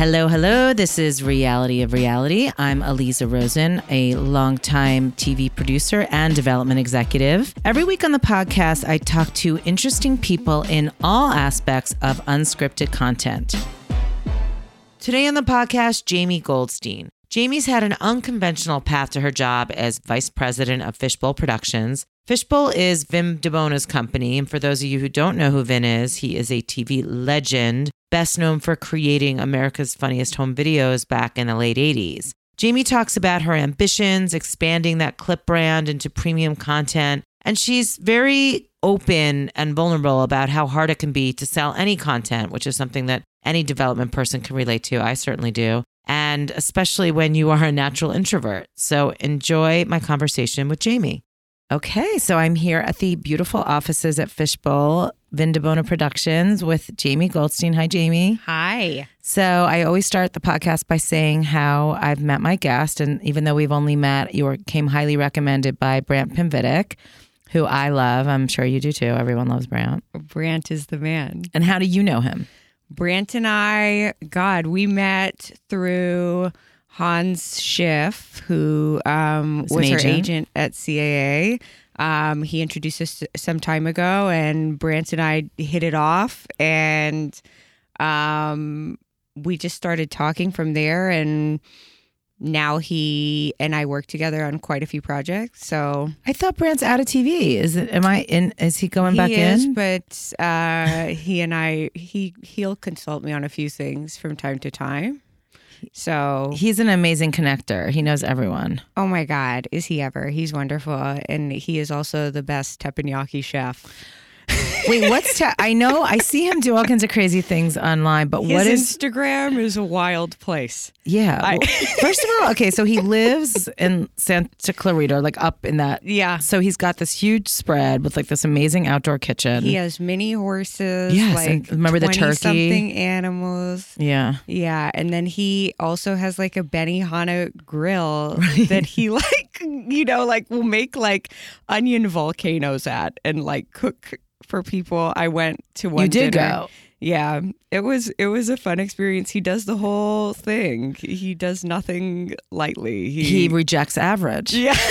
Hello, hello. This is Reality of Reality. I'm Aliza Rosen, a longtime TV producer and development executive. Every week on the podcast, I talk to interesting people in all aspects of unscripted content. Today on the podcast, Jamie Goldstein. Jamie's had an unconventional path to her job as vice president of Fishbowl Productions. Fishbowl is Vin Di Bona's company. And for those of you who don't know who Vin is, he is a TV legend, best known for creating America's Funniest Home Videos back in the late 80s. Jamie talks about her ambitions, expanding that clip brand into premium content. And she's very open and vulnerable about how hard it can be to sell any content, which is something that any development person can relate to. I certainly do. And especially when you are a natural introvert. So enjoy my conversation with Jamie. Okay, so I'm here at the beautiful offices at Fishbowl Vin Di Bona Productions with Jamie Goldstein. Hi, Jamie. Hi. So I always start the podcast by saying how I've met my guest, and even though we've only met, you were, came highly recommended by Brant Pinvidic, who I love. I'm sure you do too. Everyone loves Brant. Brant is the man. And how do you know him? Brant and I, God, we met through Hans Schiff, who um, an was her agent. agent at CAA. Um, he introduced us some time ago, and Brant and I hit it off, and um, we just started talking from there. And now he and I work together on quite a few projects. So I thought Brant's out of TV. Is it? Am I in? Is he going back is, in? but uh, he and I, he he'll consult me on a few things from time to time. So, He's an amazing connector. He knows everyone. oh my God, is he ever? He's wonderful, and he is also the best teppanyaki chef. Wait, what's? Te- I know I see him do all kinds of crazy things online, but His what is? Instagram is a wild place. Yeah. I- well, First of all, okay, so he lives in Santa Clarita, like up in that. Yeah. So he's got this huge spread with like this amazing outdoor kitchen. He has mini horses. Yes, like remember the turkey? Something animals. Yeah. Yeah, and then he also has like a Benihana grill that he like, you know, like will make like onion volcanoes at and like cook for people. I went to one. You did dinner. go. Yeah, it was it was a fun experience. He does the whole thing. He does nothing lightly. He, He rejects average. yeah.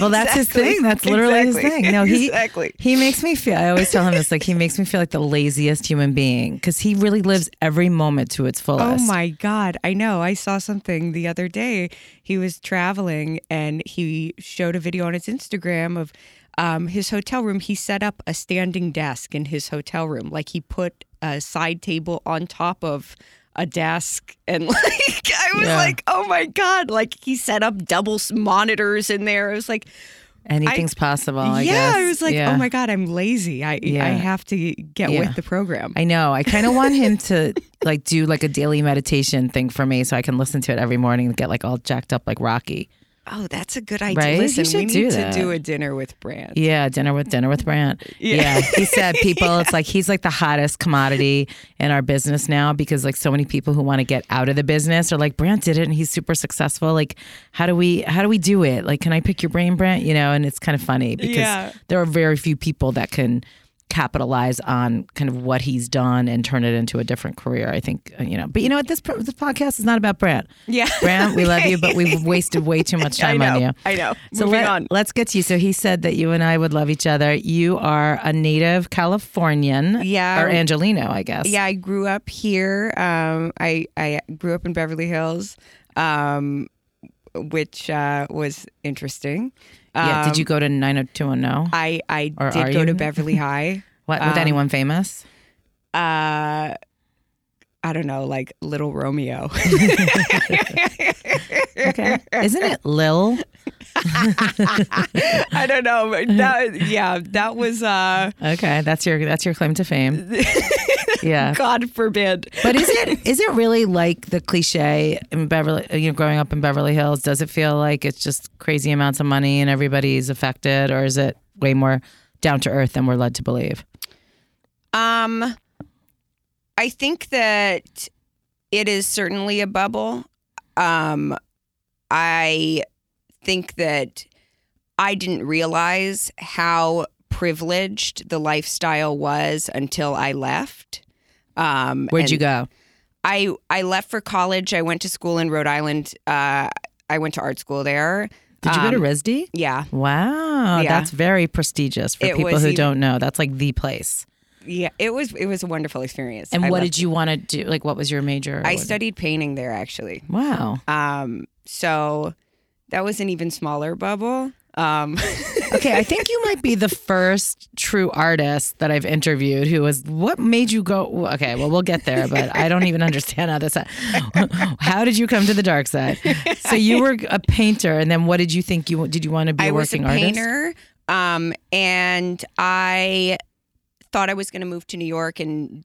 Well, that's his thing. That's literally his thing. No, he exactly. he makes me feel. I always tell him this. Like he makes me feel like the laziest human being because he really lives every moment to its fullest. Oh my God. I know. I saw something the other day. He was traveling and he showed a video on his Instagram of um, his hotel room. He set up a standing desk in his hotel room. Like he put a side table on top of a desk and like I was Yeah. like, oh my God. Like he set up double monitors in there. I was like, Anything's possible. I yeah, guess. I was like, Yeah. oh my God, I'm lazy. I Yeah. I have to get with the program. I know. I kind of want him to like do like a daily meditation thing for me so I can listen to it every morning and get like all jacked up like Rocky. Oh, that's a good idea. Right? Listen, should we need to that. do a dinner with Brant. Yeah, dinner with dinner with Brant. Yeah. Yeah. He said people it's like he's like the hottest commodity in our business now because like so many people who want to get out of the business are like Brant did it and he's super successful. Like how do we how do we do it? Like can I pick your brain, Brant? You know, and it's kind of funny because Yeah. there are very few people that can capitalize on kind of what he's done and turn it into a different career. I think uh, you know. But you know what this this podcast is not about Brant. Yeah. Brant, we love you, but we've wasted way too much time know. on you. I know. So Moving let, on. let's get to you. So he said that you and I would love each other. You are a native Californian, Yeah. or Angeleno, I guess. Yeah, I grew up here. Um, I I grew up in Beverly Hills, um, which uh, was interesting. Yeah. Did Um, you go to nine hundred two one zero? I I Or did go you? to Beverly High. What with um, anyone famous? Uh, I don't know, like Little Romeo. Okay. Isn't it Lil? I don't know, but that yeah, that was uh, Okay, that's your that's your claim to fame. Yeah. God forbid. But is it is it really like the cliche in Beverly? You know, growing up in Beverly Hills, does it feel like it's just crazy amounts of money and everybody's affected, or is it way more down to earth than we're led to believe? Um, I think that it is certainly a bubble. Um, I think that I didn't realize how privileged the lifestyle was until I left. Um, Where'd you go? I I left for college. I went to school in Rhode Island. Uh, I went to art school there. Did you go to Um, RISD? Yeah, Wow, Yeah. that's very prestigious for It people who even- don't know. That's like the place. yeah. It was it was a wonderful experience. And I what did you want to do? Like, what was your major? I studied painting there actually. Wow. Um, so that was an even smaller bubble. Um, Okay, I think you might be the first true artist that I've interviewed who was. What made you go? Okay, well, we'll get there, but I don't even understand how this. How did you come to the dark side? So you were a painter, and then what did you think you did? You want to be a I working artist? I was a painter, um, and I thought I was going to move to New York and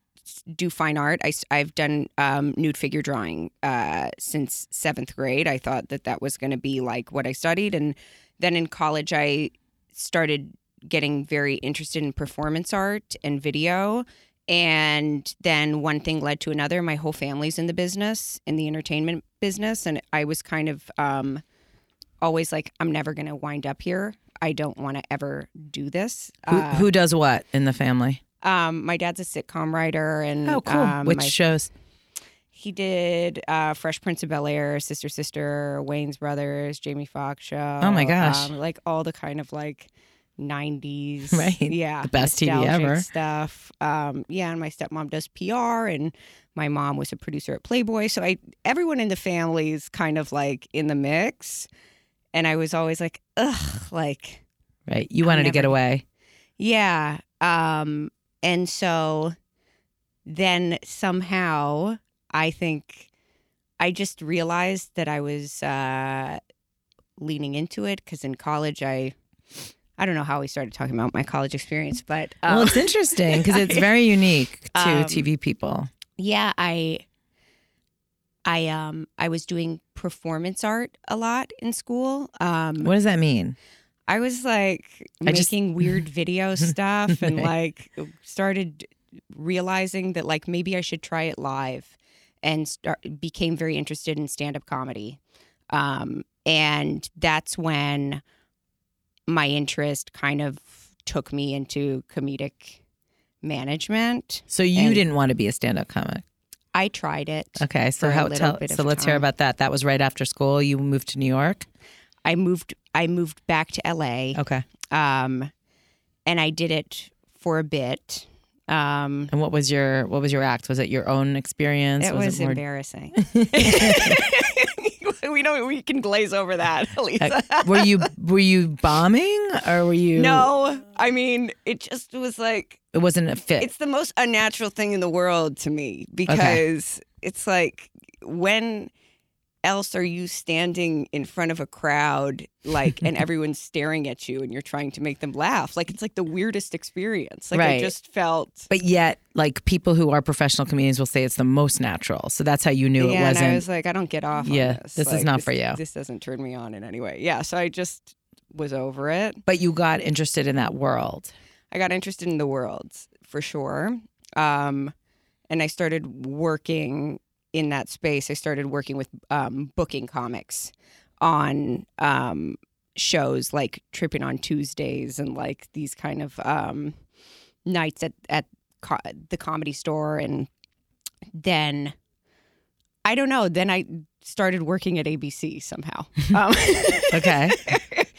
do fine art. I, have done um, nude figure drawing uh, since seventh grade. I thought that that was going to be like what I studied, and then in college I started getting very interested in performance art and video. And then one thing led to another. My whole family's in the business, in the entertainment business, and I was kind of um, always like, I'm never going to wind up here. I don't want to ever do this. Who, Uh, who does what in the family? um, my dad's a sitcom writer, and Oh, cool. um, Which my- shows? He did uh, Fresh Prince of Bel Air, Sister Sister, Wayans Brothers, Jamie Foxx show. Oh, my gosh. um, like all the kind of like. 90s Right. yeah The best TV ever. stuff um yeah and my stepmom does pr and my mom was a producer at playboy so i everyone in the family is kind of like in the mix and i was always like ugh like Right. You wanted to get away. yeah. Um, and so then somehow I think I just realized that I was uh, leaning into it because in college I. I don't know how we started talking about my college experience, but well, um, it's interesting because it's very unique to Um, TV people. yeah, I I um I was doing performance art a lot in school. Um, What does that mean? I was like I just- making weird video stuff and Right. like started realizing that like maybe I should try it live and start became very interested in stand-up comedy. Um, and that's when my interest kind of took me into comedic management. So you didn't want to be a stand-up comic. I tried it. Okay, so how tell, so let's hear about that. That was right after school. You moved to New York. I moved I moved back to LA. Okay, Um, and I did it for a bit. Um, and what was your what was your act? Was it your own experience? It was, it more- embarrassing. we don't. We can glaze over that, Lisa. Were you were you bombing or were you? no, I mean, it just was like it wasn't a fit. it's the most unnatural thing in the world to me because it's like when else are you standing in front of a crowd like and everyone's staring at you and you're trying to make them laugh like it's like the weirdest experience like i Right. just felt but yet, like people who are professional comedians will say it's the most natural. So that's how you knew yeah, it wasn't. And I was like, I don't get off. Yeah, on this. this is Like, not for you. This doesn't turn me on in any way. Yeah, so I just was over it. but you got interested in that world. I got interested in the world for sure, um, and I started working in that space. I started working with um, booking comics on um, shows like Tripping on Tuesdays and like these kind of um, nights at at co- the comedy store, and then I don't know. Then I started working at ABC somehow. Um, Okay,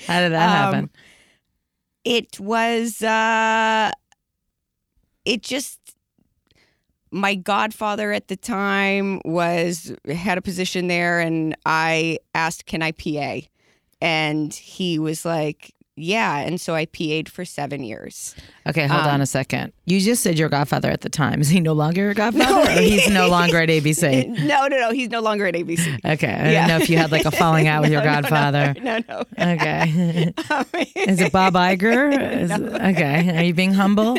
how did that happen? Um, it was uh it just my godfather at the time was had a position there and I asked can I PA and he was like yeah and so I PA'd for 7 years. Okay, hold um, on a second. You just said your godfather at the time. Is he no longer your godfather, or he's no longer at ABC? no, no, no, he's no longer at ABC. Okay, I Yeah. didn't know if you had like a falling out with your No, no, no, godfather. No, no. Okay, is it Bob Iger? Is, Okay, are you being humble?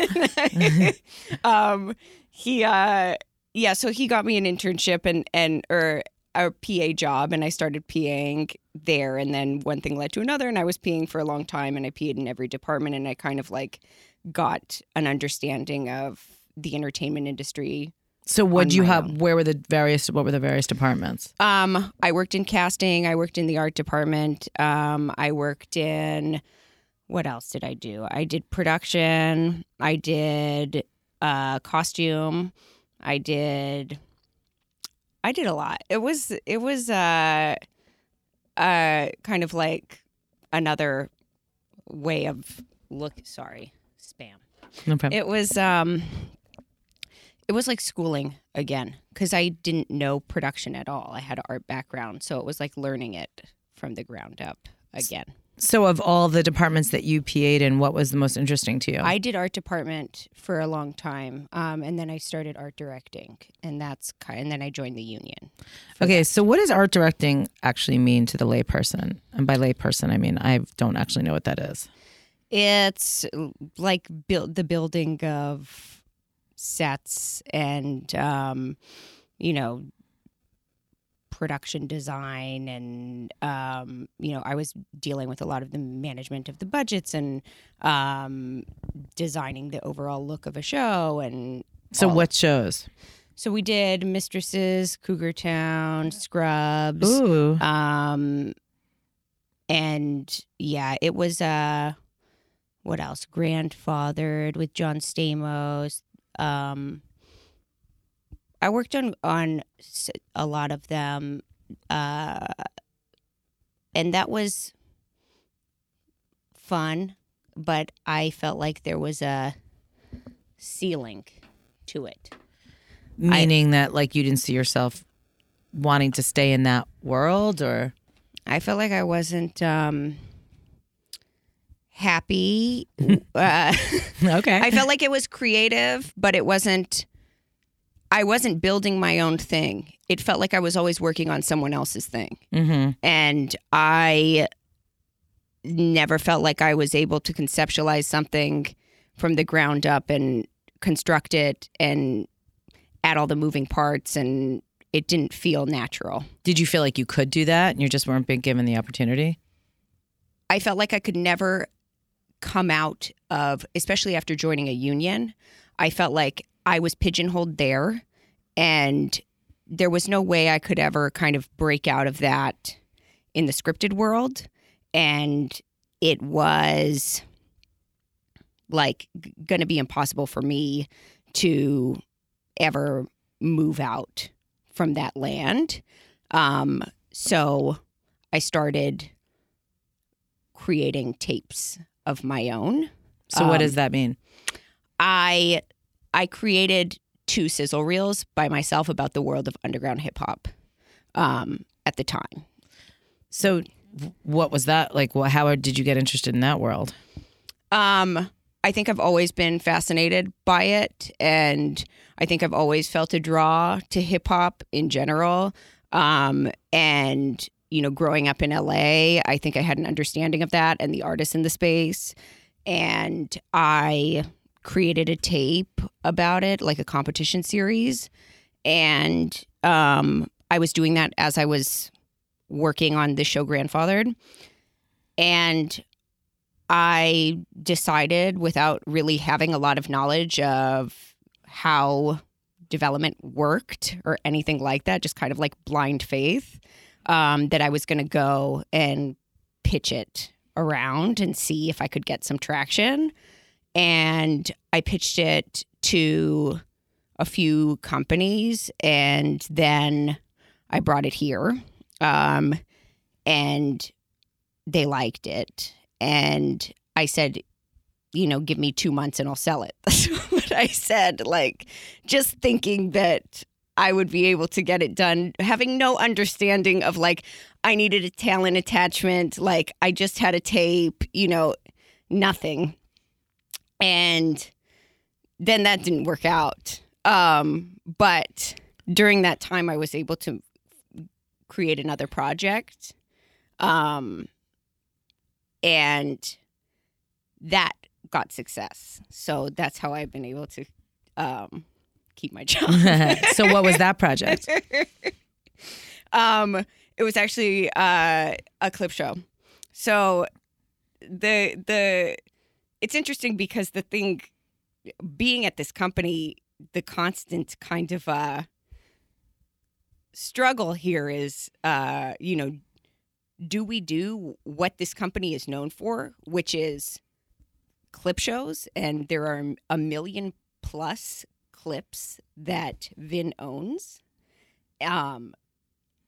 um, he uh, yeah, so he got me an internship and and or a PA job, and I started PAing there, and then one thing led to another, and I was PAing for a long time, and I PA'd in every department, and I kind of like got an understanding of the entertainment industry. So, what you have? own. Where were the various? What were the various departments? Um, I worked in casting. I worked in the art department. Um, I worked in what else did I do? I did production. I did uh, costume. I did I did a lot. It was it was uh uh kind of like another way of look sorry, spam. No problem. It was um it was like schooling again cuz I didn't know production at all. I had an art background, so it was like learning it from the ground up again. So, of all the departments that you PA'd in, what was the most interesting to you? I did art department for a long time, um, and then I started art directing, and that's kind. And then I joined the union. okay, so what does art directing actually mean to the layperson? And by layperson, I mean I don't actually know what that is. It's like build the building of sets and um, you know production design and um, you know I was dealing with a lot of the management of the budgets and um, designing the overall look of a show and So, all- what shows? So we did Mistresses, Cougar Town, Scrubs. Ooh. Um and yeah, it was uh what else? Grandfathered with John Stamos. Um I worked on on a lot of them uh and that was fun, but I felt like there was a ceiling to it. Meaning that like you didn't see yourself wanting to stay in that world or I felt like I wasn't um, happy. uh, Okay. I felt like it was creative, but it wasn't. I wasn't building my own thing. It felt like I was always working on someone else's thing, mm-hmm. and I never felt like I was able to conceptualize something from the ground up and construct it and add all the moving parts, and it didn't feel natural. Did you feel like you could do that and you just weren't being given the opportunity? I felt like I could never come out of, especially after joining a union, I felt like I was pigeonholed there and there was no way I could ever kind of break out of that in the scripted world. And it was like going to be impossible for me to ever move out from that land. Um, so I started creating tapes of my own. So what Um, does that mean? I I created two sizzle reels by myself about the world of underground hip hop um, at the time. So what was that like? Well, how did you get interested in that world? Um, I think I've always been fascinated by it, and I think I've always felt a draw to hip hop in general. Um, and you know, growing up in LA, I think I had an understanding of that and the artists in the space, and I created a tape about it, like a competition series, and um, I was doing that as I was working on the show Grandfathered, and I decided without really having a lot of knowledge of how development worked or anything like that, just kind of like blind faith, um, that I was going to go and pitch it around and see if I could get some traction. And I pitched it to a few companies and then I brought it here. Um, and they liked it and I said, you know, give me two months and I'll sell it. That's what I said. Like, just thinking that I would be able to get it done, having no understanding of like, I needed a talent attachment. Like, I just had a tape, you know, nothing. And then that didn't work out. Um, but during that time, I was able to create another project. Um, and that got success. So that's how I've been able to um, keep my job. so what was that project? um, it was actually uh, a clip show. So the the it's interesting because the thing being at this company, the constant kind of uh, struggle here is, uh, you know, do we do what this company is known for, which is clip shows, and there are a million plus clips that Vin owns, Um,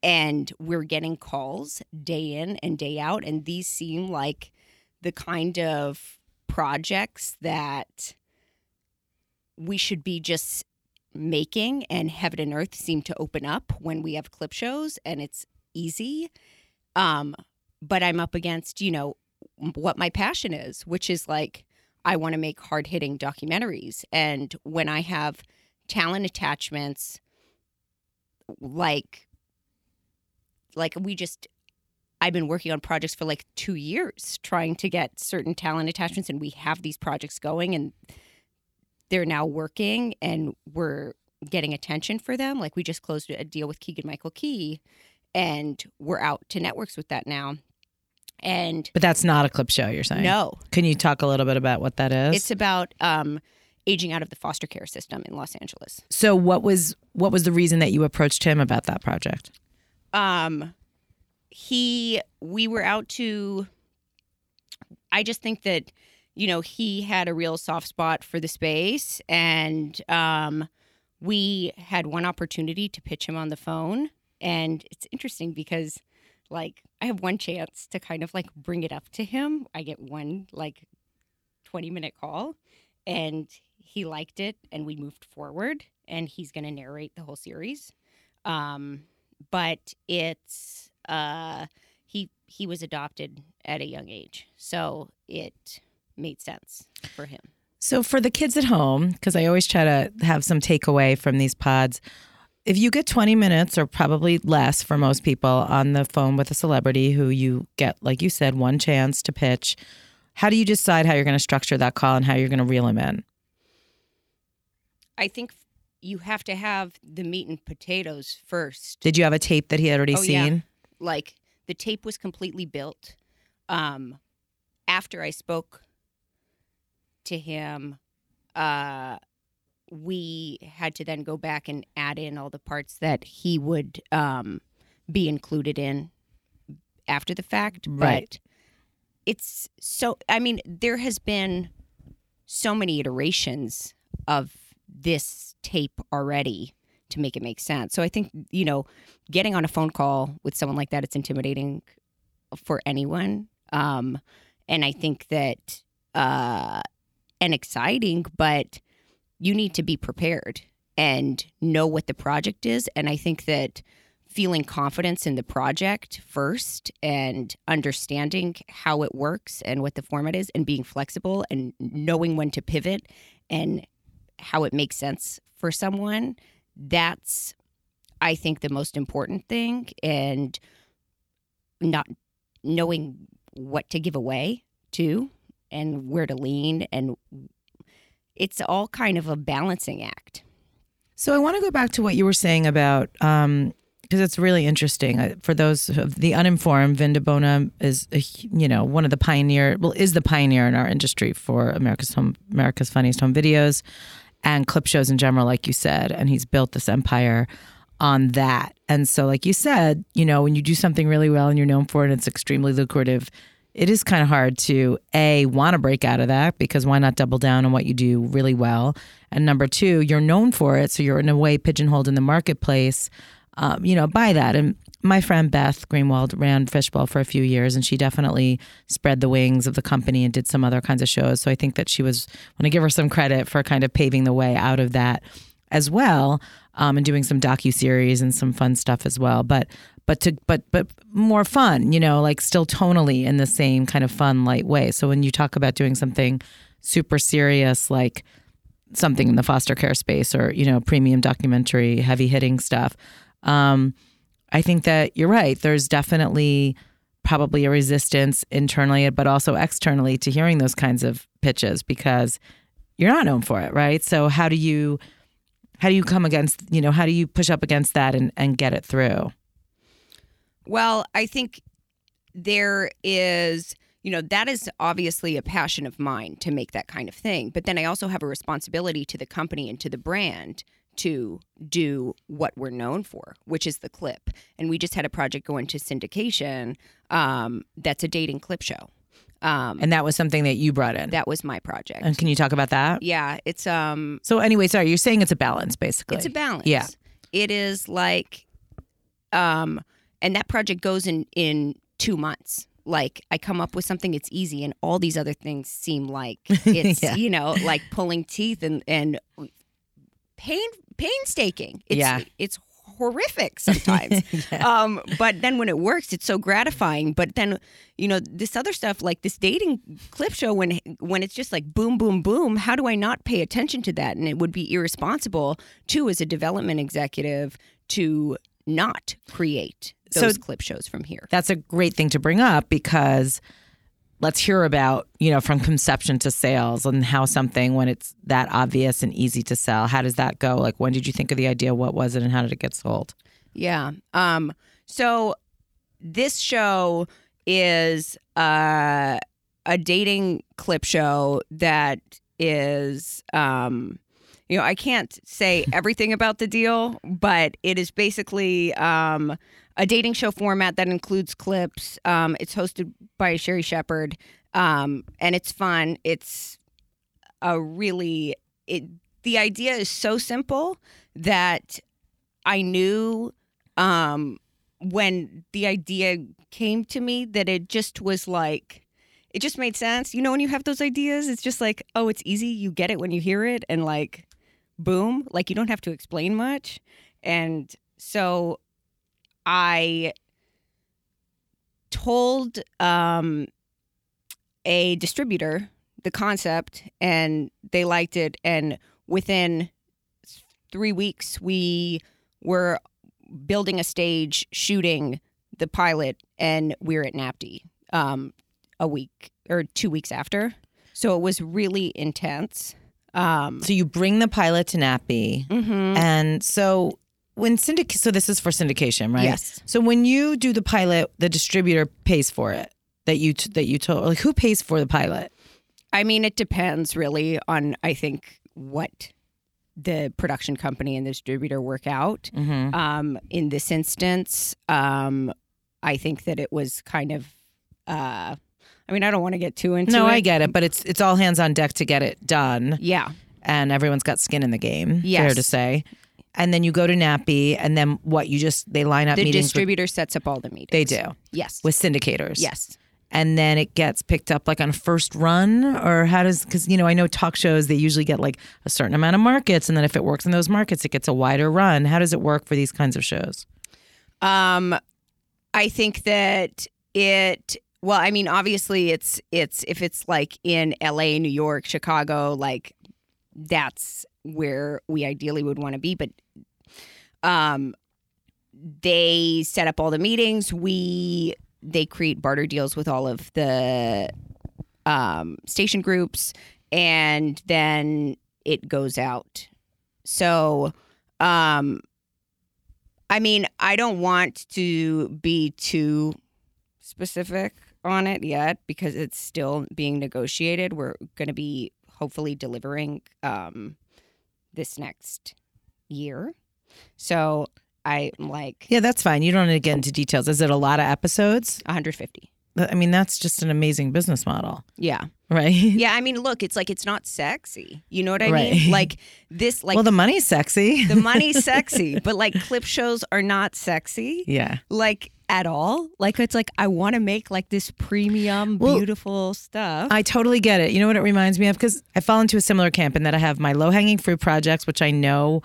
and we're getting calls day in and day out, and these seem like the kind of projects that we should be just making and heaven and earth seem to open up when we have clip shows and it's easy. Um but i'm up against you know what my passion is which is like i want to make hard-hitting documentaries. And when i have talent attachments like like we just I've been working on projects for like 2 years trying to get certain talent attachments and we have these projects going and they're now working and we're getting attention for them. Like we just closed a deal with Keegan Michael Key and we're out to networks with that now. And but that's not a clip show you're saying? No. Can you talk a little bit about what that is? It's about um aging out of the foster care system in Los Angeles. So what was what was the reason that you approached him about that project? Um he we were out to I just think that you know he had a real soft spot for the space and um we had one opportunity to pitch him on the phone and it's interesting because like I have one chance to kind of like bring it up to him. I get one like 20 minute call and he liked it and we moved forward and he's going to narrate the whole series um, but it's uh, he he was adopted at a young age so it made sense for him so for the kids at home because i always try to have some takeaway from these pods if you get 20 minutes or probably less for most people on the phone with a celebrity who you get like you said one chance to pitch how do you decide how you're going to structure that call and how you're going to reel him in I think you have to have the meat and potatoes first. Did you have a tape that he had already oh, seen? Like the tape was completely built. Um, after I spoke to him, uh, we had to then go back and add in all the parts that he would um, be included in after the fact. Right. But it's so, I mean, there has been so many iterations of this tape already to make it make sense. So I think, you know, getting on a phone call with someone like that, it's intimidating for anyone. Um, and I think that, uh, and exciting, but you need to be prepared and know what the project is. And I think that feeling confidence in the project first and understanding how it works and what the format is and being flexible and knowing when to pivot and how it makes sense for someone, that's I think the most important thing and not knowing what to give away to and where to lean and it's all kind of a balancing act. So I want to go back to what you were saying about um, because it's really interesting uh, for those of the uninformed. Vin Bona is, a, you know, one of the pioneer. Well, is the pioneer in our industry for America's home, America's funniest home videos and clip shows in general, like you said. And he's built this empire on that. And so, like you said, you know, when you do something really well and you're known for it, and it's extremely lucrative. It is kind of hard to a want to break out of that because why not double down on what you do really well? And number two, you're known for it, so you're in a way pigeonholed in the marketplace. Um, you know, by that. And my friend Beth Greenwald ran Fishbowl for a few years, and she definitely spread the wings of the company and did some other kinds of shows. So I think that she was want to give her some credit for kind of paving the way out of that as well, um, and doing some docu series and some fun stuff as well. But but to but but more fun, you know, like still tonally in the same kind of fun light way. So when you talk about doing something super serious like something in the foster care space or you know premium documentary heavy hitting stuff um, I think that you're right. There's definitely probably a resistance internally, but also externally to hearing those kinds of pitches because you're not known for it, right? So how do you how do you come against you know how do you push up against that and, and get it through? Well, I think there is you know that is obviously a passion of mine to make that kind of thing but then i also have a responsibility to the company and to the brand to do what we're known for, which is the clip. And we just had a project go into syndication um, that's a dating clip show. Um, and that was something that you brought in. That was my project. And can you talk about that? Yeah, it's um. So anyway, sorry, you're saying it's a balance, basically. It's a balance. Yeah, it is like um, and that project goes in in two months. Like I come up with something, it's easy, and all these other things seem like it's Yeah. you know like pulling teeth and and pain painstaking. It's, Yeah. it's horrific sometimes. um, but then when it works, it's so gratifying. But then you know this other stuff, like this dating clip show, when when it's just like boom, boom, boom. How do I not pay attention to that? And it would be irresponsible too, as a development executive, to not create So- those clip shows from here. That's a great thing to bring up because let's hear about, you know, from conception to sales and how something when it's that obvious and easy to sell, how does that go? Like when did you think of the idea? What was it and how did it get sold? Yeah. Um. So this show is uh, a dating clip show that is um. You know, I can't say everything about the deal, but it is basically um, a dating show format that includes clips. Um, it's hosted by Sherri Shepherd, um, and it's fun. It's a really it. The idea is so simple that I knew um, when the idea came to me that it just was like it just made sense. You know, when you have those ideas, it's just like, oh, it's easy. You get it when you hear it, and like, boom, like you don't have to explain much. And so I told um, a distributor the concept, and they liked it. And within three weeks, we were building a stage, shooting the pilot, and we're at NATPE um, a week or two weeks after. So it was really intense. Um, So you bring the pilot to NATPE mhm. and so when syndic so this is for syndication, right? Yes. So when you do the pilot, the distributor pays for it. That you t- that you told like who pays for the pilot? I mean, it depends really on, I think, what the production company and the distributor work out. Mm-hmm. Um, in this instance, um, I think that it was kind of. Uh, I mean, I don't want to get too into No, it. I get it, but it's it's all hands on deck to get it done. Yeah, and everyone's got skin in the game. Fair to say. And then you go to NATPE, and then what? You just they line up the meetings. with- distributor sets up all the meetings. they do Yes. with syndicators. yes. and then it gets picked up like on first run, or how does? Because you know, I know talk shows they usually get like a certain amount of markets, and then if it works in those markets, it gets a wider run. How does it work for these kinds of shows? Um, I think that it. Well, I mean, obviously, it's it's if it's like in L.A., New York, Chicago, like that's where we ideally would want to be. But um, they set up all the meetings. We they create barter deals with all of the um, station groups, and then it goes out. So, um, I mean, I don't want to be too specific on it yet because it's still being negotiated. We're going to be hopefully delivering um, this next year. So I'm like Yeah, that's fine. You don't need to get into details. Is it a lot of episodes? 150. I mean, that's just an amazing business model, Yeah. right? Yeah. I mean, look, it's like it's not sexy. You know what I Right. mean? Like this, like well, the money's sexy. the money's sexy, but like clip shows are not sexy. yeah. like at all. Like it's like I want to make like this premium, Well, beautiful stuff. I totally get it. You know what it reminds me of? Because I fall into a similar camp in that I have my low hanging fruit projects, which I know.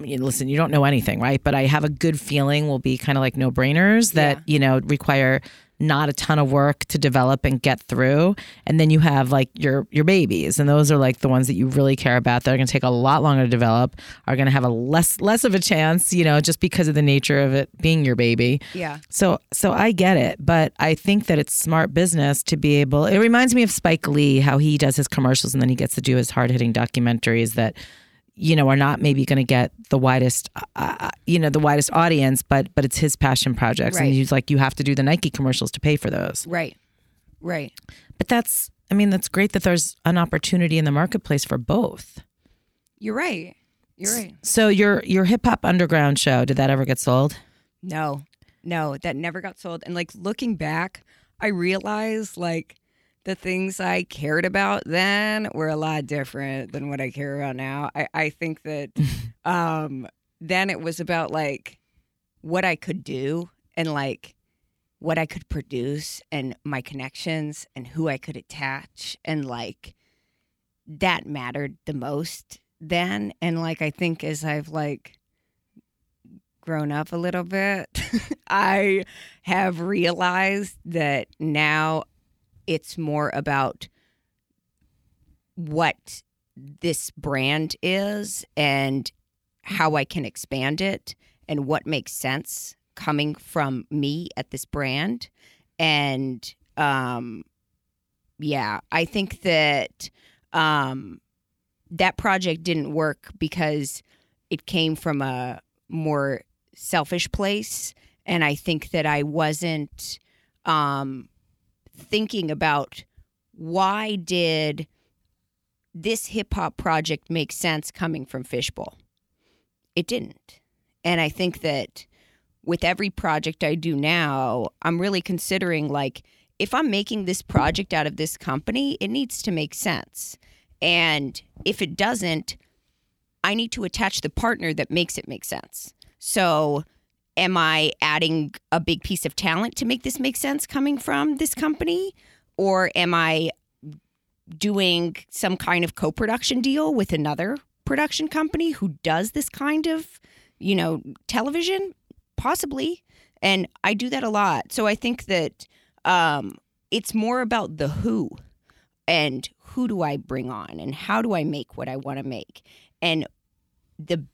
Listen, you don't know anything, right? But I have a good feeling will be kind of like no brainers that, Yeah. you know, require not a ton of work to develop and get through. And then you have like your your babies, and those are like the ones that you really care about that are going to take a lot longer to develop, are going to have a less less of a chance, you know, just because of the nature of it being your baby. yeah, So so I get it, but I think that it's smart business to be able. It reminds me of Spike Lee, how he does his commercials and then he gets to do his hard hitting documentaries that you know are not maybe going to get the widest uh, you know the widest audience, but but it's his passion projects, Right. and he's like you have to do the Nike commercials to pay for those. right, right. But that's I mean that's great that there's an opportunity in the marketplace for both. You're right. You're right. So your your hip hop underground show did that ever get sold? No, no, that never got sold. And like looking back, I realized like the things I cared about then were a lot different than what I care about now. I, I think that um then it was about like what I could do and like what I could produce and my connections and who I could attach and like that mattered the most then and like I think as I've like grown up a little bit I have realized that now it's more about what this brand is and how I can expand it and what makes sense coming from me at this brand. And um, yeah, I think that um, that project didn't work because it came from a more selfish place. And I think that I wasn't um, thinking about why did this hip hop project make sense coming from Fishbowl? It didn't. And I think that with every project I do now, I'm really considering like, if I'm making this project out of this company, it needs to make sense. And if it doesn't, I need to attach the partner that makes it make sense. So, am I adding a big piece of talent to make this make sense coming from this company? Or am I doing some kind of co production deal with another production company who does this kind of, you know, television? Possibly. And I do that a lot. So I think that um, it's more about the who and who do I bring on and how do I make what I want to make. And the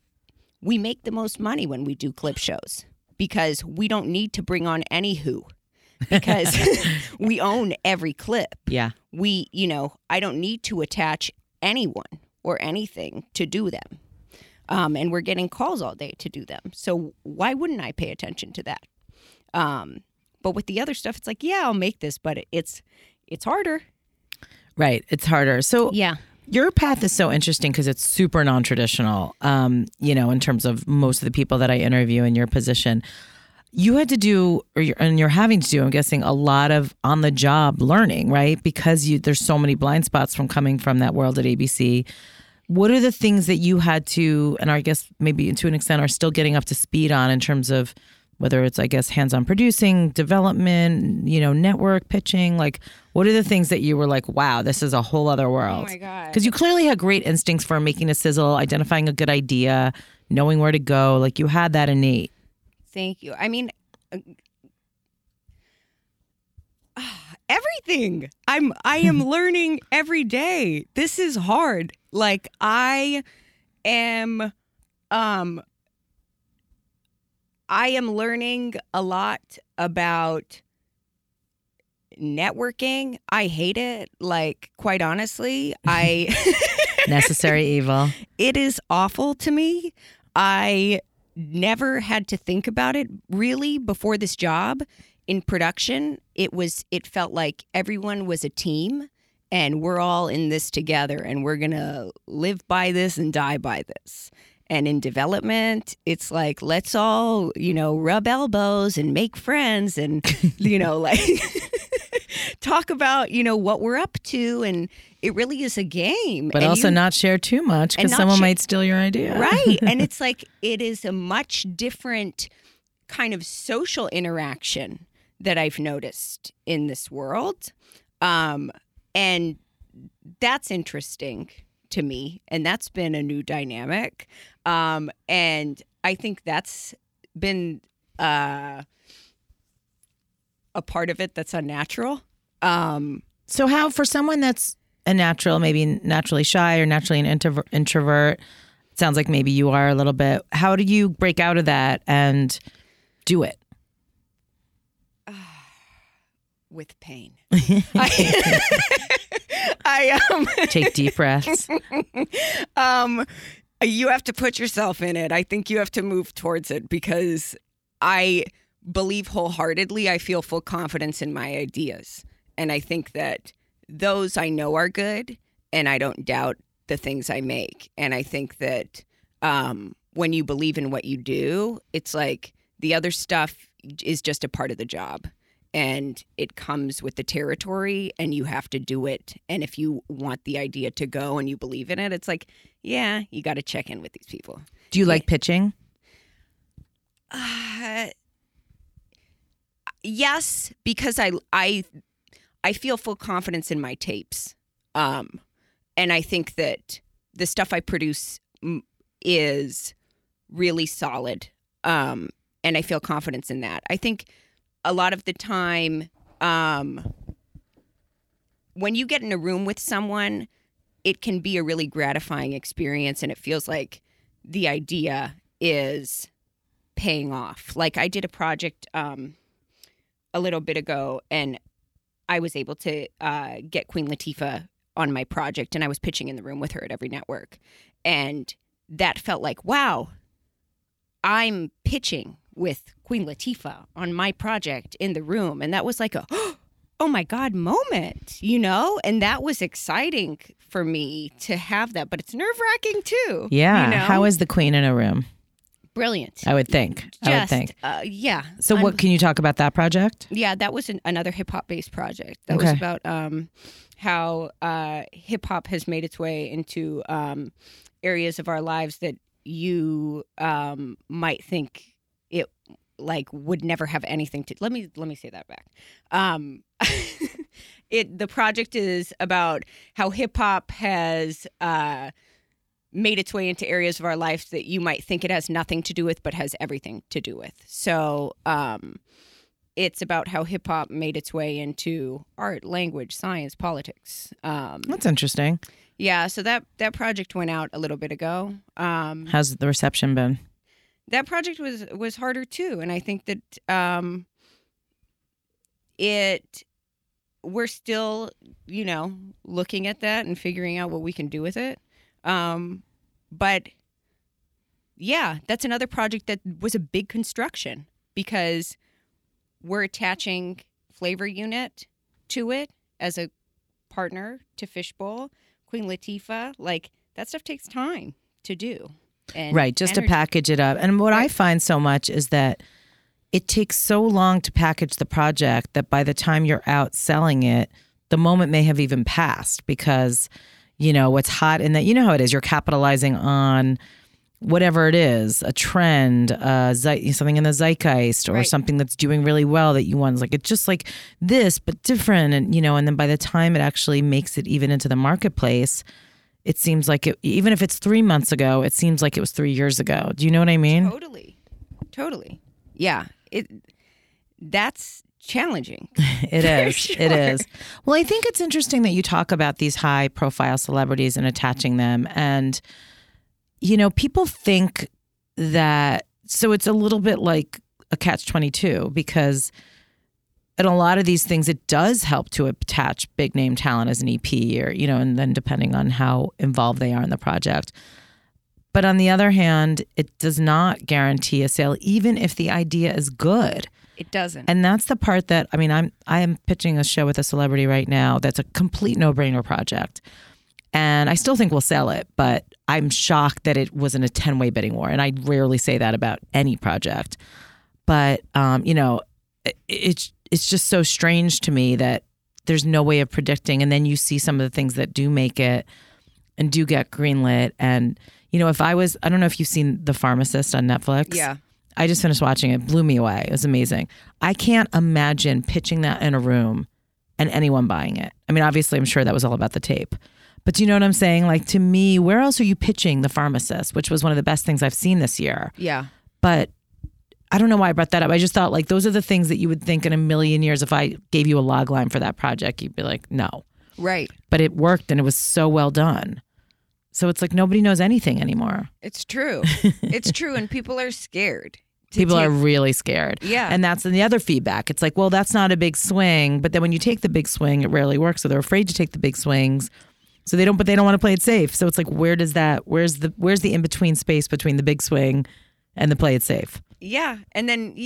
we make the most money when we do clip shows because we don't need to bring on any who because we own every clip. Yeah. We, you know, I don't need to attach anyone or anything to do them. Um, and we're getting calls all day to do them. So why wouldn't I pay attention to that? Um, but with the other stuff, it's like, yeah, I'll make this, but it's it's harder. Right. It's harder. So Yeah. Your path is so interesting because it's super non-traditional um you know in terms of most of the people that i interview in your position. You had to do or you're, and you're having to do i'm guessing a lot of on the job learning right? Because you there's so many blind spots from coming from that world at abc what are the things that you had to and i guess maybe to an extent are still getting up to speed on in terms of whether it's i guess hands-on producing development you know network pitching like what are the things that you were like wow this is a whole other world Oh my God. because you clearly had great instincts for making a sizzle identifying a good idea knowing where to go like you had that innate Thank you. I mean, uh, everything. I'm I am learning every day. This is hard. Like I am um I am learning a lot about networking. I hate it. Like quite honestly, I necessary evil it is awful to me. I never had to think about it really before this job in production. It was it felt like everyone was a team and we're all in this together and we're going to live by this and die by this. And in development, it's like let's all, you know, rub elbows and make friends and you know like talk about, you know, what we're up to. And it really is a game. but And also you- not share too much because someone share- might steal your idea. Right. And it's like it is a much different kind of social interaction that i've noticed in this world. Um, and that's interesting to me and that's been a new dynamic um, and i think that's been uh, a part of it that's unnatural um, So how for someone that's a natural, maybe naturally shy or naturally an introver- introvert, sounds like maybe you are a little bit. How do you break out of that and do it? with pain I, I um Take deep breaths. um you have to put yourself in it. I think you have to move towards it because i believe wholeheartedly i feel full confidence in my ideas. And i think that those i know are good and i don't doubt the things i make. And i think that um, when you believe in what you do it's like the other stuff is just a part of the job and it comes with the territory and you have to do it. And if you want the idea to go and you believe in it it's like yeah you got to check in with these people. Do you like pitching? uh, yes, because I I I feel full confidence in my tapes, um, and I think that the stuff I produce is really solid, um, and I feel confidence in that. I think a lot of the time, um, when you get in a room with someone, it can be a really gratifying experience, and it feels like the idea is paying off. Like I did a project um, a little bit ago, and I was able to uh, get Queen Latifah on my project, and I was pitching in the room with her at every network, and that felt like wow, I'm pitching with Queen Latifah on my project in the room, and that was like a oh my god moment, you know, and that was exciting for me to have that, but it's nerve wracking too. Yeah. you know? How is the queen in a room? brilliant? I would think. I would think. uh, yeah. So, I'm- what can you talk about that project? Yeah, that was an, another hip hop based project. That Okay. was about um, how uh, hip hop has made its way into um, areas of our lives that you um, might think it like would never have anything to. Let me let me say that back. Um, it the project is about how hip hop has. Uh, made its way into areas of our lives that you might think it has nothing to do with but has everything to do with so um it's about how hip hop made its way into art, language, science, politics. Um, That's interesting. Yeah, so that that project went out a little bit ago. Um, How's the reception been? that project was was harder too, and I think that um, it we're still you know looking at that and figuring out what we can do with it. Um, but yeah, that's another project that was a big construction because we're attaching Flavor Unit to it as a partner to Fishbowl, Queen Latifah. Like that stuff takes time to do. And right, just energy. to package it up. And what I find so much is that it takes so long to package the project that by the time you're out selling it, the moment may have even passed because you know what's hot and that you know how it is. You're capitalizing on whatever it is, a trend, uh, zeit- something in the zeitgeist, or Right. something that's doing really well that you want. Like it's just like this, but different, and you know. And then by the time it actually makes it even into the marketplace, it seems like it. Even if it's three months ago, it seems like it was three years ago. Do you know what I mean? Totally. Totally. Yeah. It that's challenging. It is. It sure. is. Well, I think it's interesting that you talk about these high profile celebrities and attaching them. And, you know, people think that, so it's a little bit like a catch 22 because in a lot of these things, it does help to attach big name talent as an EP or, you know, and then depending on how involved they are in the project. But on the other hand, it does not guarantee a sale, even if the idea is good. It doesn't. And that's the part that I mean, I'm I am pitching a show with a celebrity right now that's a complete no-brainer project. And I still think we'll sell it, but I'm shocked that it wasn't a 10-way bidding war. And I rarely say that about any project. But um, you know, it, it's it's just so strange to me that there's no way of predicting. And then you see some of the things that do make it and do get greenlit. And you know, if I was, I don't know if you've seen The Pharmacist on Netflix. yeah. I just finished watching it. Blew me away. It was amazing. I can't imagine pitching that in a room and anyone buying it. I mean, obviously, I'm sure that was all about the tape. But do you know what I'm saying? Like to me, where else are you pitching The Pharmacist, which was one of the best things I've seen this year? Yeah. But I don't know why I brought that up. I just thought like those are the things that you would think in a million years if I gave you a log line for that project, you'd be like, no. Right. But it worked and it was so well done. So it's like nobody knows anything anymore. It's true. it's true and people are scared. People are really scared. Yeah. And that's in the other feedback. It's like, well, that's not a big swing. But then when you take the big swing, it rarely works. So they're afraid to take the big swings. So they don't, but they don't want to play it safe. So it's like, where does that, where's the, where's the in between space between the big swing and the play it safe? Yeah, and then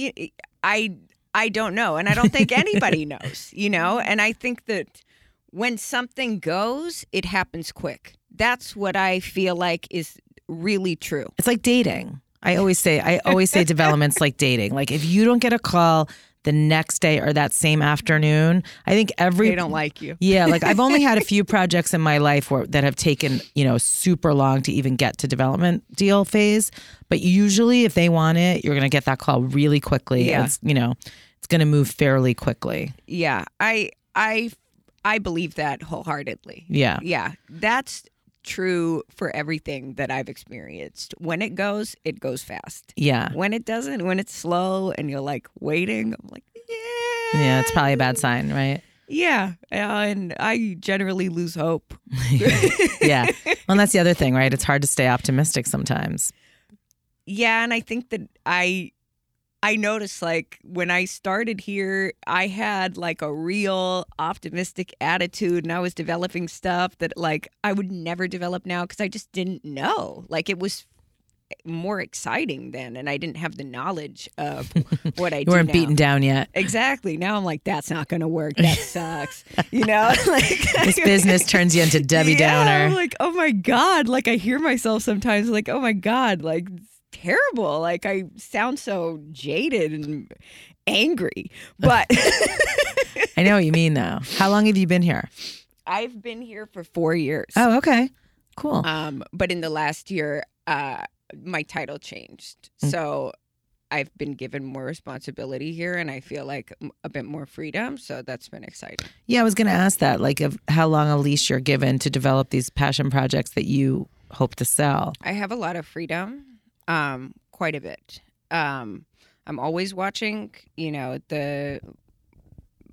I, I don't know, and I don't think anybody knows, you know. And I think that when something goes, it happens quick. That's what I feel like is really true. It's like dating. I always say, I always say development's like dating. Like if you don't get a call the next day or that same afternoon. I think every They don't like you. yeah, like I've only had a few projects in my life where that have taken, you know, super long to even get to development deal phase. But usually if they want it, you're gonna get that call really quickly. Yeah. It's you know, it's gonna move fairly quickly. Yeah, I I I believe that wholeheartedly. Yeah. Yeah, that's true for everything that I've experienced. When it goes, it goes fast. Yeah. When it doesn't, when it's slow and you're like waiting, I'm like, yeah. Yeah, it's probably a bad sign, right? Yeah, uh, and I generally lose hope. yeah. Well, that's the other thing, right? It's hard to stay optimistic sometimes. Yeah, and I think that I I noticed like when I started here, I had like a real optimistic attitude and I was developing stuff that like I would never develop now cuz I just didn't know. Like it was more exciting then and I didn't have the knowledge of what I You do weren't now. beaten down yet. Exactly. Now I'm like that's not going to work. That sucks. you know? like This business turns you into Debbie yeah, I'm Downer. like, oh my God. Like I hear myself sometimes like, oh my God, like terrible. Like I sound so jaded and angry. But I know what you mean though. How long have you been here? I've been here for four years. Oh, okay. Cool. Um, but in the last year, uh, my title changed. Mm. So I've been given more responsibility here and I feel like a bit more freedom. So that's been exciting. Yeah, I was going to ask that, like, of how long a leash you're given to develop these passion projects that you hope to sell. I have a lot of freedom, um, quite a bit. Um, I'm always watching, you know, the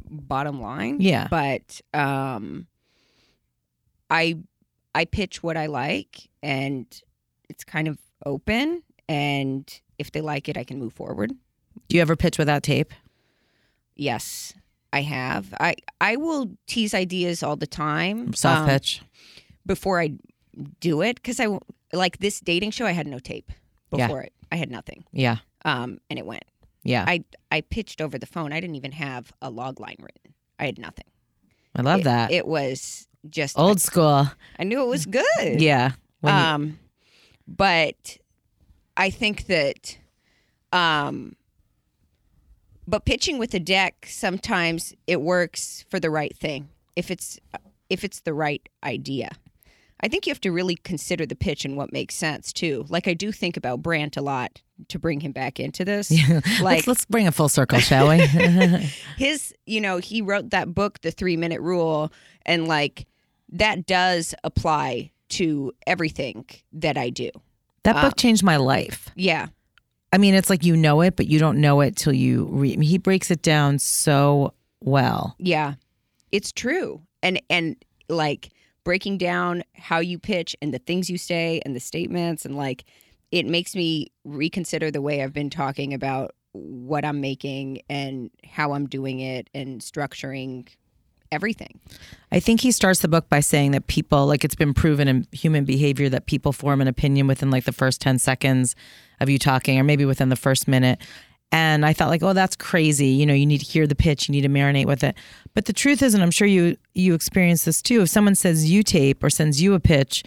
bottom line. Yeah. But um, I I pitch what I like, and it's kind of open. And if they like it, I can move forward. Do you ever pitch without tape? Yes, I have. I I will tease ideas all the time. Soft um, pitch? before I do it because I like this dating show. I had no tape Yeah. before it. I had nothing. Yeah. Um, and it went. Yeah. I, I pitched over the phone. I didn't even have a log line written. I had nothing. I love It- that. It was just Old school. I, knew it was good. Yeah. When you- Um, but I think that, um, but pitching with a deck sometimes it works for the right thing if it's if it's the right idea. I think you have to really consider the pitch and what makes sense too. Like I do think about Brant a lot to bring him back into this. let's, let's bring a full circle, shall we? his, you know, he wrote that book, The Three Minute Rule, and like that does apply to everything that I do. that book Uh, changed my life. Yeah. I mean, it's like you know it, but you don't know it till you read. He breaks it down so well. Yeah, it's true. And and like breaking down how you pitch and the things you say and the statements and like it makes me reconsider the way I've been talking about what I'm making and how I'm doing it and structuring everything. I think he starts the book by saying that people, like it's been proven in human behavior, that people form an opinion within like the first 10 seconds of you talking, or maybe within the first minute. And I thought like, oh, that's crazy. You know, you need to hear the pitch, you need to marinate with it. But the truth is, and I'm sure you you experience this too. If someone says you tape or sends you a pitch,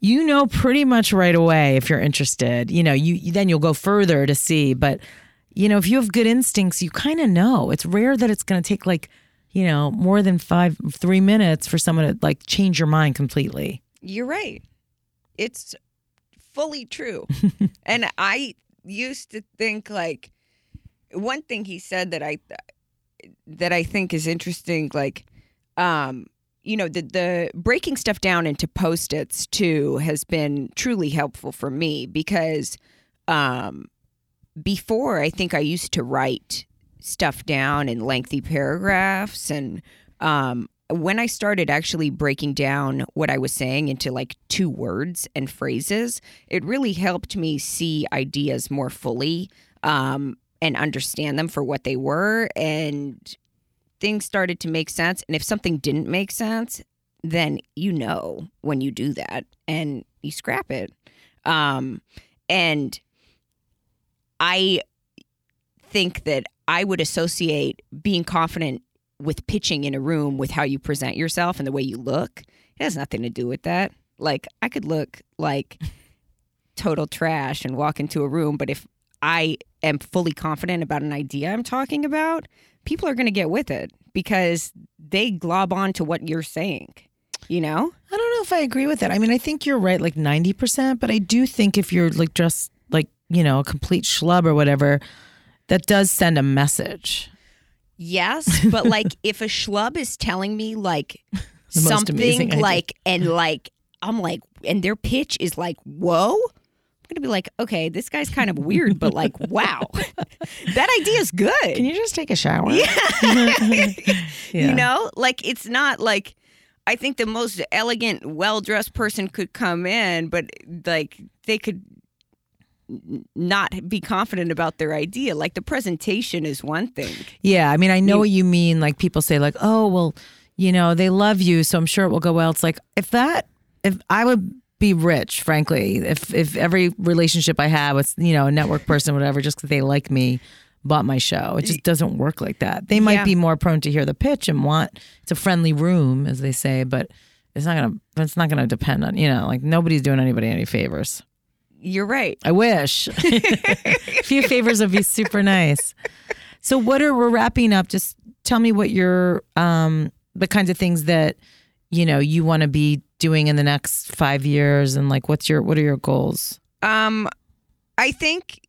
you know pretty much right away if you're interested. You know, you then you'll go further to see. But you know, if you have good instincts, you kind of know. It's rare that it's going to take like you know more than five three minutes for someone to like change your mind completely. You're right. It's fully true. and I used to think like one thing he said that I that I think is interesting like um you know the the breaking stuff down into post-its too has been truly helpful for me because um before I think I used to write stuff down in lengthy paragraphs and um when I started actually breaking down what I was saying into like two words and phrases, it really helped me see ideas more fully. Um, and understand them for what they were. And things started to make sense. And if something didn't make sense, then you know when you do that and you scrap it. Um, and I think that I would associate being confident with pitching in a room with how you present yourself and the way you look. It has nothing to do with that. Like I could look like total trash and walk into a room, but if I am fully confident about an idea I'm talking about, people are going to get with it because they glob on to what you're saying. You know? I don't know if I agree with that. I mean, I think you're right, like 90%, but I do think if you're like just like, you know, a complete schlub or whatever, that does send a message. Yes, but like if a schlub is telling me like something idea. like and like I'm like and their pitch is like whoa, I'm gonna be like okay, this guy's kind of weird, but like wow, that idea is good. Can you just take a shower? Yeah. You know, like it's not like I think the most elegant, well dressed person could come in, but like they could not be confident about their idea. Like the presentation is one thing. Yeah, I mean, I know what you mean. Like people say, like, oh, well, you know, they love you, so I'm sure it will go well. It's like if that, if I would be rich, frankly, if if every relationship I have with you know a network person, whatever, just because they like me, bought my show, it just doesn't work like that. They might Yeah. be more prone to hear the pitch and want it's a friendly room, as they say, but it's not gonna it's not gonna depend on you know like nobody's doing anybody any favors. You're right. I wish. a few favors would be super nice. So what are we're wrapping up? Just tell me what your um the kinds of things that you know you want to be doing in the next five years and like what's your what are your goals? Um, I think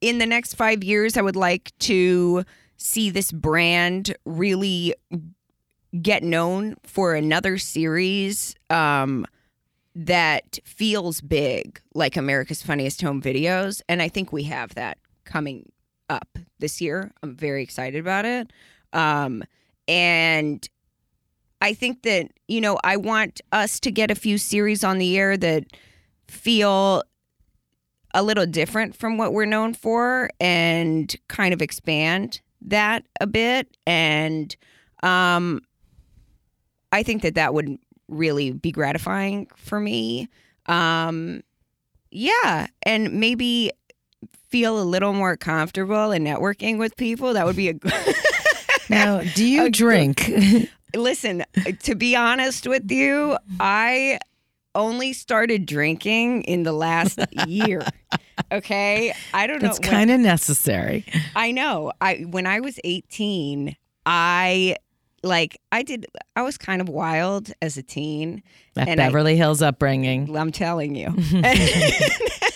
in the next five years, I would like to see this brand really get known for another series um, that feels big, like America's Funniest Home Videos. And I think we have that coming up this year. I'm very excited about it. Um, and I think that, you know, I want us to get a few series on the air that feel a little different from what we're known for and kind of expand that a bit and um I think that that would really be gratifying for me um yeah and maybe feel a little more comfortable in networking with people that would be a good Now, do you Okay. drink? listen to be honest with you i only started drinking in the last year okay i don't That's know It's kind of necessary. i know i when i was 18 i like i did i was kind of wild as a teen That And I- Beverly Hills upbringing. i'm telling you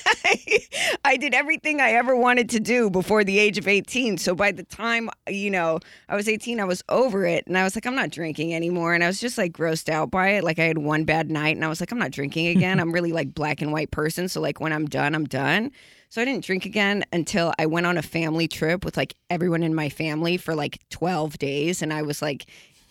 I did everything I ever wanted to do before the age of 18. So by the time, you know, I was 18, I was over it. And I was like, I'm not drinking anymore. And I was just like grossed out by it. Like I had one bad night and I was like, I'm not drinking again. I'm really like black and white person. So like when I'm done, I'm done. So I didn't drink again until I went on a family trip with like everyone in my family for like 12 days. And I was like,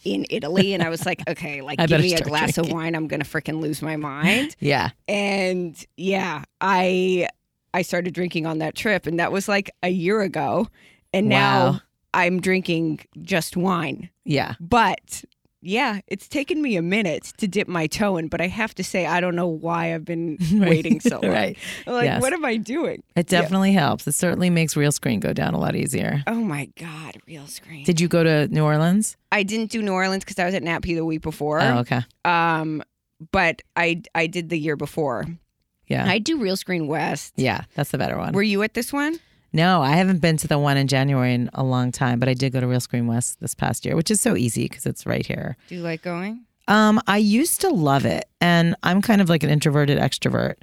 in Italy, and I was like, okay, like give me a glass drinking. of wine, I'm gonna freaking lose my mind Yeah. and yeah i i started drinking on that trip and that was like a year ago and now i'm drinking just wine Yeah. but yeah it's taken me a minute to dip my toe in but i have to say i don't know why i've been waiting so long Right. like Yes. what am i doing It Yeah. definitely helps. It certainly makes Realscreen go down a lot easier. oh my god Realscreen Did you go to New Orleans? i didn't do new orleans because i was at NATPE the week before Oh, okay. um but i i did the year before Yeah. i do Realscreen west yeah, that's the better one. were you at this one No, I haven't been to the one in January in a long time, but I did go to Realscreen West this past year, which is so easy because it's right here. do you like going Um, I used to love it, and I'm kind of like an introverted extrovert,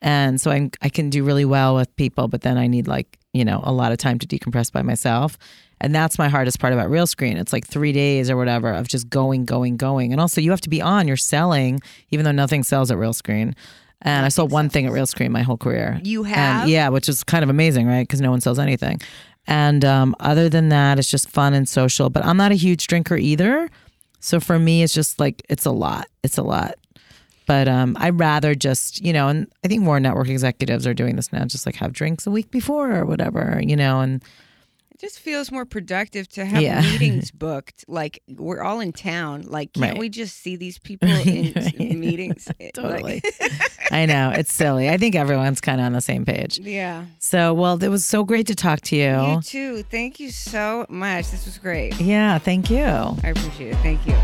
and so I I can do really well with people, but then I need like you know a lot of time to decompress by myself, and that's my hardest part about Realscreen. It's like three days or whatever of just going, going, going, and also you have to be on. You're selling, even though nothing sells at Realscreen. And I sold one thing at Realscreen my whole career. You have? And, yeah, which is kind of amazing, right? Because no one sells anything. And um, other than that, it's just fun and social. But I'm not a huge drinker either. So for me, it's just like, it's a lot. It's a lot. But um, I'd rather just, you know, and I think more network executives are doing this now, just like have drinks a week before or whatever, you know, and It just feels more productive to have Yeah. meetings booked. Like we're all in town. Like can't Right. we just see these people in meetings? totally. I know it's silly. I think everyone's kind of on the same page. yeah. So, well, it was so great to talk to you. You too. Thank you so much. This was great. Yeah, thank you. I appreciate it. Thank you.